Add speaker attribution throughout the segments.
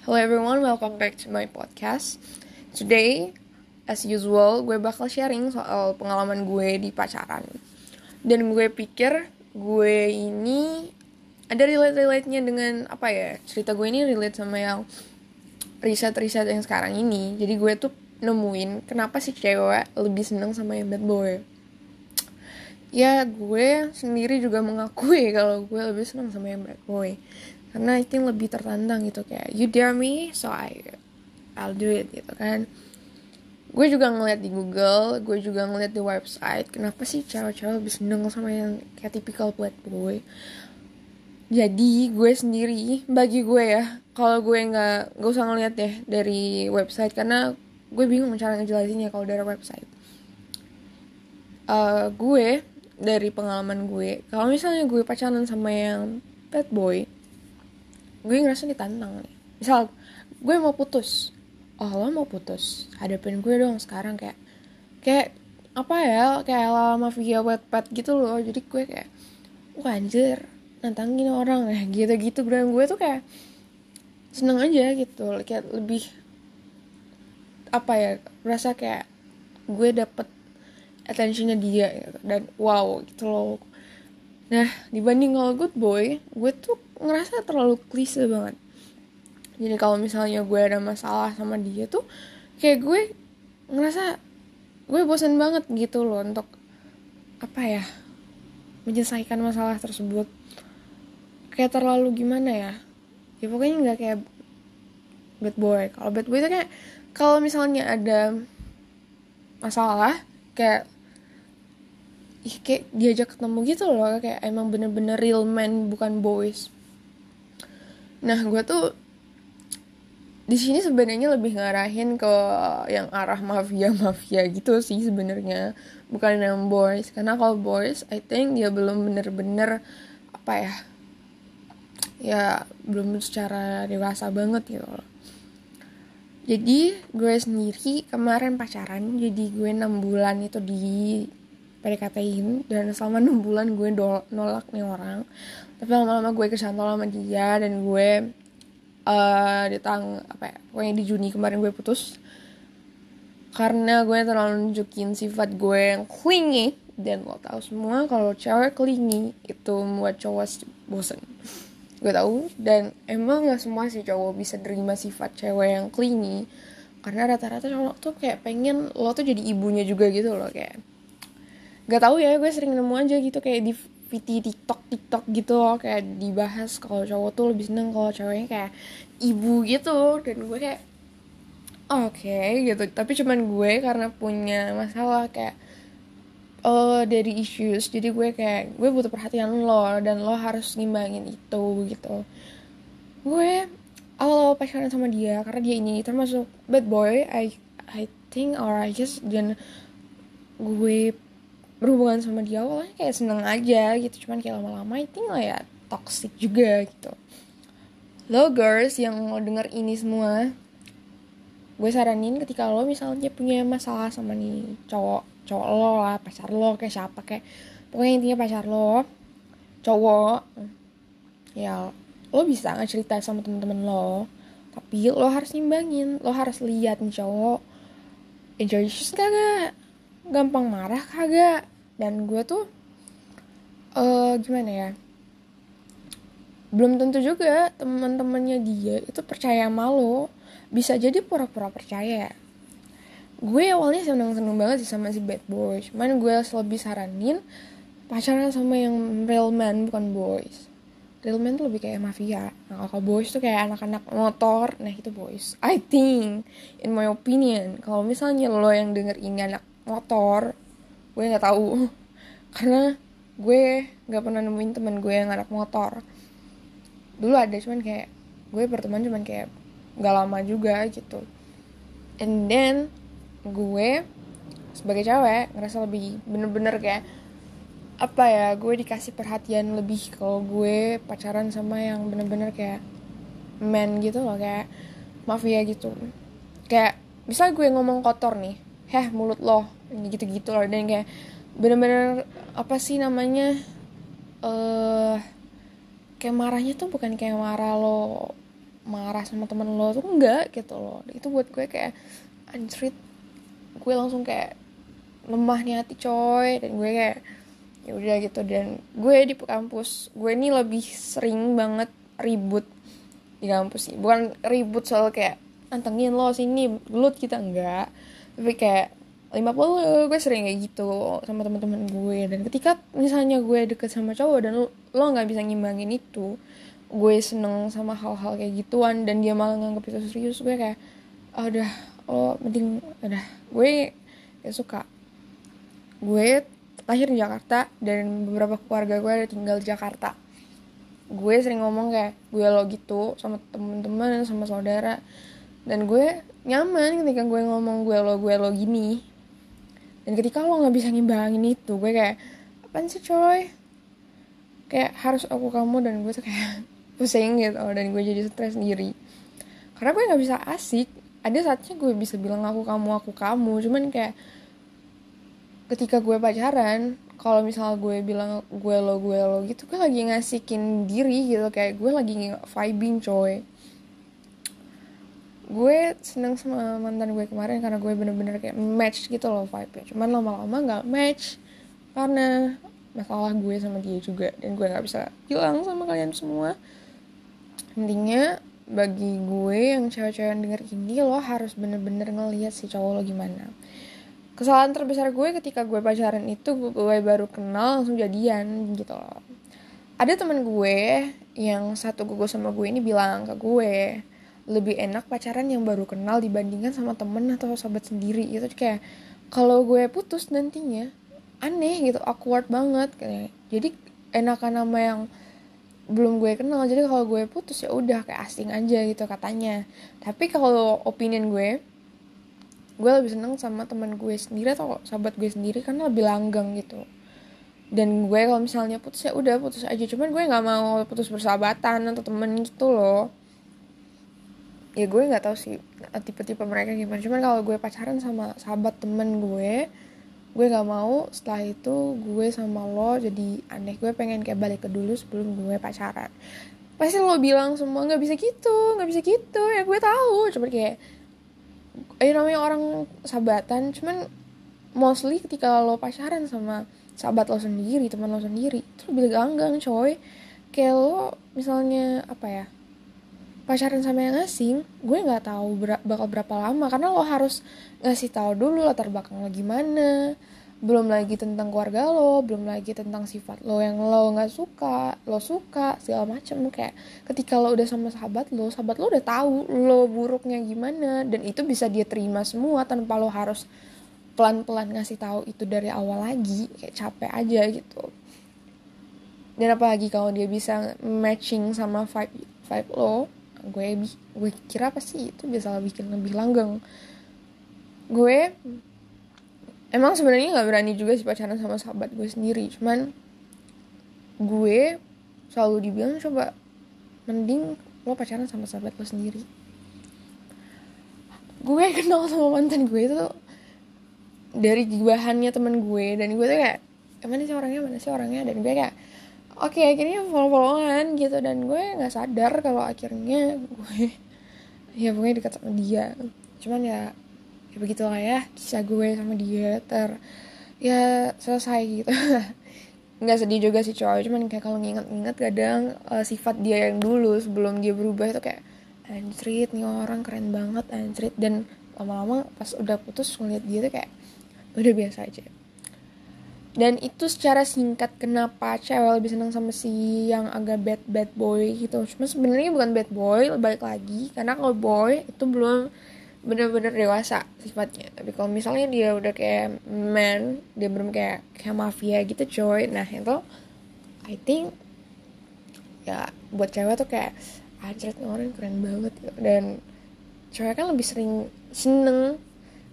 Speaker 1: Hello everyone, welcome back to my podcast. Today, as usual, gue bakal sharing soal pengalaman gue di pacaran. Dan gue pikir gue ini ada relate-relate-nya dengan apa ya? Cerita gue ini relate sama yang riset-riset yang sekarang ini. Jadi gue tuh nemuin kenapa sih cewek lebih seneng sama yang bad boy. Ya gue sendiri juga mengakui kalau gue lebih seneng sama yang bad boy karena itu lebih tertantang gitu kayak you dare me so I I'll do it gitu kan. Gue juga ngeliat di Google gue juga ngeliat di website kenapa sih cewek-cewek lebih seneng sama yang kayak typical bad boy? Jadi gue sendiri bagi gue ya kalau gue nggak nggak usah ngeliat deh dari website karena gue bingung cara ngejelasinnya kalau dari website. Uh, gue dari pengalaman gue kalau misalnya gue pacaran sama yang bad boy gue ngerasa ditantang nih. Misal gue mau putus. Oh lo mau putus? Hadapin gue dong sekarang kayak kayak apa ya kayak lama via wetpad gitu loh. Jadi gue kayak wah anjir nantangin orang. Ya gitu gitu dan gue tuh kayak seneng aja gitu. Kayak lebih apa ya rasa kayak gue dapet attentionnya dia gitu. dan wow gitu loh. Nah dibanding kalau good boy gue tuh ngerasa terlalu klise banget. Jadi kalau misalnya gue ada masalah sama dia tuh kayak gue ngerasa gue bosan banget gitu loh untuk apa ya menyelesaikan masalah tersebut. Kayak terlalu gimana ya? Ya pokoknya nggak kayak bad boy. Kalau bad boy itu kayak kalau misalnya ada masalah kayak ih kayak diajak ketemu gitu loh. Kayak emang bener-bener real man bukan boys Nah, gue tuh di sini sebenarnya lebih ngarahin ke yang arah mafia mafia gitu sih sebenarnya. Bukan yang boys. Karena kalau boys I think dia belum bener-bener apa ya ya belum secara dewasa banget gitu. Loh jadi gue sendiri kemarin pacaran. Jadi gue enam bulan itu di PDKT-in dan selama enam bulan gue nolak nih orang. Tapi lama-lama gue kesantol sama dia dan gue uh, di apa ya pokoknya di Juni kemarin gue putus. Karena gue terlalu nunjukin sifat gue yang clingy dan lo tau semua kalau cewek clingy itu membuat cowok bosen. Gue tahu dan emang gak semua sih cowok bisa terima sifat cewek yang clingy. Karena rata-rata cowok tuh kayak pengen lo tuh jadi ibunya juga gitu loh kayak gak tahu ya gue sering nemu aja gitu kayak di VT TikTok TikTok gitu loh kayak dibahas kalau cowok tuh lebih seneng kalau ceweknya kayak ibu gitu. Dan gue kayak oke okay, gitu. Tapi cuman gue karena punya masalah kayak uh, dari issues jadi gue kayak gue butuh perhatian lo dan lo harus ngimbangin itu gitu. Gue awal-awal pacaran sama dia karena dia ini termasuk bad boy I I think or I just dan gue berhubungan sama dia awalnya kayak seneng aja gitu. Cuman kayak lama-lama itu lah ya toxic juga gitu. Lo girls yang mau denger ini semua gue saranin ketika lo misalnya punya masalah sama nih cowok cowok lo lah pacar lo kayak siapa kayak pokoknya intinya pacar lo cowok ya lo bisa nggak cerita sama temen-temen lo tapi lo harus nimbangin lo harus lihat nih cowok enjoy issues kagak? Gampang marah kagak dan gue tuh uh, gimana ya belum tentu juga teman-temannya dia itu percaya sama lo. Bisa jadi pura-pura percaya. Gue awalnya seneng-seneng banget sih sama si bad boy. Cuman gue lebih saranin pacaran sama yang real man bukan boys. Real man tuh lebih kayak mafia. Nah kalau boys tuh kayak anak-anak motor. Nah itu boys. I think in my opinion kalau misalnya lo yang denger ini anak motor gue nggak tahu. Karena gue nggak pernah nemuin temen gue yang anak motor. Dulu ada cuman kayak gue berteman cuman kayak nggak lama juga gitu. And then gue sebagai cewek ngerasa lebih bener-bener kayak apa ya gue dikasih perhatian lebih kalau gue pacaran sama yang bener-bener kayak man gitu loh kayak mafia gitu. Kayak misal gue ngomong kotor nih heh mulut lo gitu-gitu loh. Dan kayak bener-bener apa sih namanya eh uh, kayak marahnya tuh bukan kayak marah lo marah sama temen lo tuh enggak gitu loh. Itu buat gue kayak anjrit gue langsung kayak lemah nih hati coy. Dan gue kayak ya udah gitu. Dan gue di kampus gue ini lebih sering banget ribut di kampus sih. Bukan ribut soal kayak antengin lo sini gelut kita enggak. Tapi kayak 50 gue sering kayak gitu sama teman-teman gue. Dan ketika misalnya gue deket sama cowok dan lo nggak bisa ngimbangin itu gue seneng sama hal-hal kayak gituan dan dia malah nganggap itu serius gue kayak oh, udah lo mending udah. Gue gak suka. Gue lahir di Jakarta dan beberapa keluarga gue ada tinggal di Jakarta. Gue sering ngomong kayak gue lo gitu sama temen-temen sama saudara. Dan gue nyaman ketika gue ngomong gue lo gue lo gini dan ketika lo nggak bisa ngimbangin itu gue kayak apa sih coy? Kayak harus aku kamu dan gue tuh kayak pusing gitu dan gue jadi stres sendiri. Karena gue nggak bisa asik. Ada saatnya gue bisa bilang aku kamu aku kamu. Cuman kayak ketika gue pacaran kalau misal gue bilang gue lo gue lo gitu gue lagi ngasikin diri gitu. Kayak gue lagi vibing coy gue seneng sama mantan gue kemarin karena gue bener-bener kayak match gitu loh vibe-nya. Cuman lama-lama nggak match karena masalah gue sama dia juga dan gue nggak bisa bilang sama kalian semua. Intinya bagi gue yang cewek-cewek yang denger ini lo harus bener-bener ngeliat si cowok lo gimana. Kesalahan terbesar gue ketika gue pacaran itu gue baru kenal langsung jadian gitu loh. Ada teman gue yang satu gugus sama gue ini bilang ke gue lebih enak pacaran yang baru kenal dibandingkan sama temen atau sahabat sendiri itu kayak kalau gue putus nantinya aneh gitu awkward banget kayak jadi enakan sama yang belum gue kenal. Jadi kalau gue putus ya udah kayak asing aja gitu katanya. Tapi kalau opinion gue gue lebih seneng sama teman gue sendiri atau sahabat gue sendiri karena lebih langgang gitu. Dan gue kalau misalnya putus ya udah putus aja. Cuman gue nggak mau putus bersahabatan atau temen gitu loh ya gue nggak tahu sih tipe-tipe mereka gimana. Cuman kalau gue pacaran sama sahabat temen gue gue nggak mau setelah itu gue sama lo jadi aneh. Gue pengen kayak balik ke dulu sebelum gue pacaran. Pasti lo bilang semua nggak bisa gitu nggak bisa gitu. Ya gue tahu cuman kayak eh namanya orang sahabatan. Cuman mostly ketika lo pacaran sama sahabat lo sendiri teman lo sendiri itu lebih ganggang coy. Kayak lo misalnya apa ya pacaran sama yang asing gue nggak tahu ber bakal berapa lama. Karena lo harus ngasih tahu dulu latar belakang lo gimana. Belum lagi tentang keluarga lo belum lagi tentang sifat lo yang lo nggak suka lo suka segala macam kayak ketika lo udah sama sahabat lo sahabat lo udah tahu lo buruknya gimana. Dan itu bisa dia terima semua tanpa lo harus pelan-pelan ngasih tahu itu dari awal lagi. Kayak capek aja gitu. Dan apalagi kalau dia bisa matching sama vibe vibe lo gue gue kira pasti itu bisa bikin lebih langgeng. Gue emang sebenarnya nggak berani juga sih pacaran sama sahabat gue sendiri. Cuman gue selalu dibilang coba mending lo pacaran sama sahabat lo sendiri. Gue kenal sama mantan gue itu dari bahannya temen gue. Dan gue tuh kayak mana sih orangnya mana sih orangnya? Dan gue kayak oke okay, akhirnya follow followan gitu. Dan gue nggak sadar kalau akhirnya gue ya pokoknya dekat sama dia. Cuman ya ya begitulah ya kisah gue sama dia ter ya selesai gitu. Nggak sedih juga sih cowok cuman kayak kalau nginget-nginget kadang uh, sifat dia yang dulu sebelum dia berubah itu kayak anjrit nih orang keren banget anjrit. Dan lama-lama pas udah putus ngeliat dia tuh kayak udah biasa aja dan itu secara singkat kenapa cewek lebih senang sama si yang agak bad bad boy gitu. Cuma sebenarnya bukan bad boy balik lagi. Karena kalau boy itu belum bener-bener dewasa sifatnya. Tapi kalau misalnya dia udah kayak man dia belum kayak kayak mafia gitu coy. Nah itu I think ya buat cewek tuh kayak anjir orang keren banget. Gitu. dan cewek kan lebih sering seneng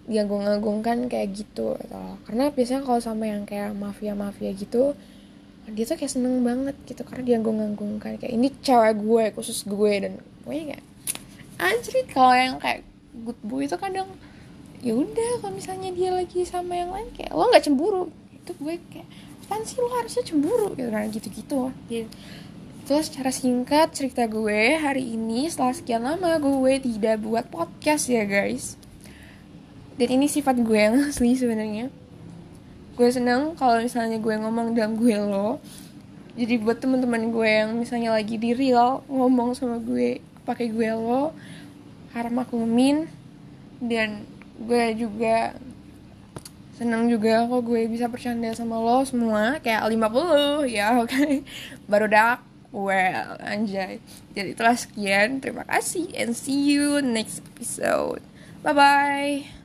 Speaker 1: diagung-agungkan kayak gitu gitu. Karena biasanya kalau sama yang kayak mafia-mafia gitu dia tuh kayak seneng banget gitu karena diagung-agungkan. Kayak ini cewek gue khusus gue. Dan pokoknya kayak anjir kalau yang kayak good boy itu kadang ya udah kalau misalnya dia lagi sama yang lain kayak lo nggak cemburu? Itu gue kayak pan sih lo harusnya cemburu? Gitu kan gitu gitu ya, Itulah secara singkat cerita gue hari ini setelah sekian lama gue tidak buat podcast ya guys. Dan ini sifat gue yang asli sebenarnya. Gue seneng kalau misalnya gue ngomong dalam gue lo. Jadi buat teman-teman gue yang misalnya lagi di real ngomong sama gue pakai gue lo, harap maklumin dan gue juga seneng juga kok gue bisa bercanda sama lo semua kayak 50 ya oke okay. baru dak well anjay jadi itulah sekian terima kasih and see you next episode bye bye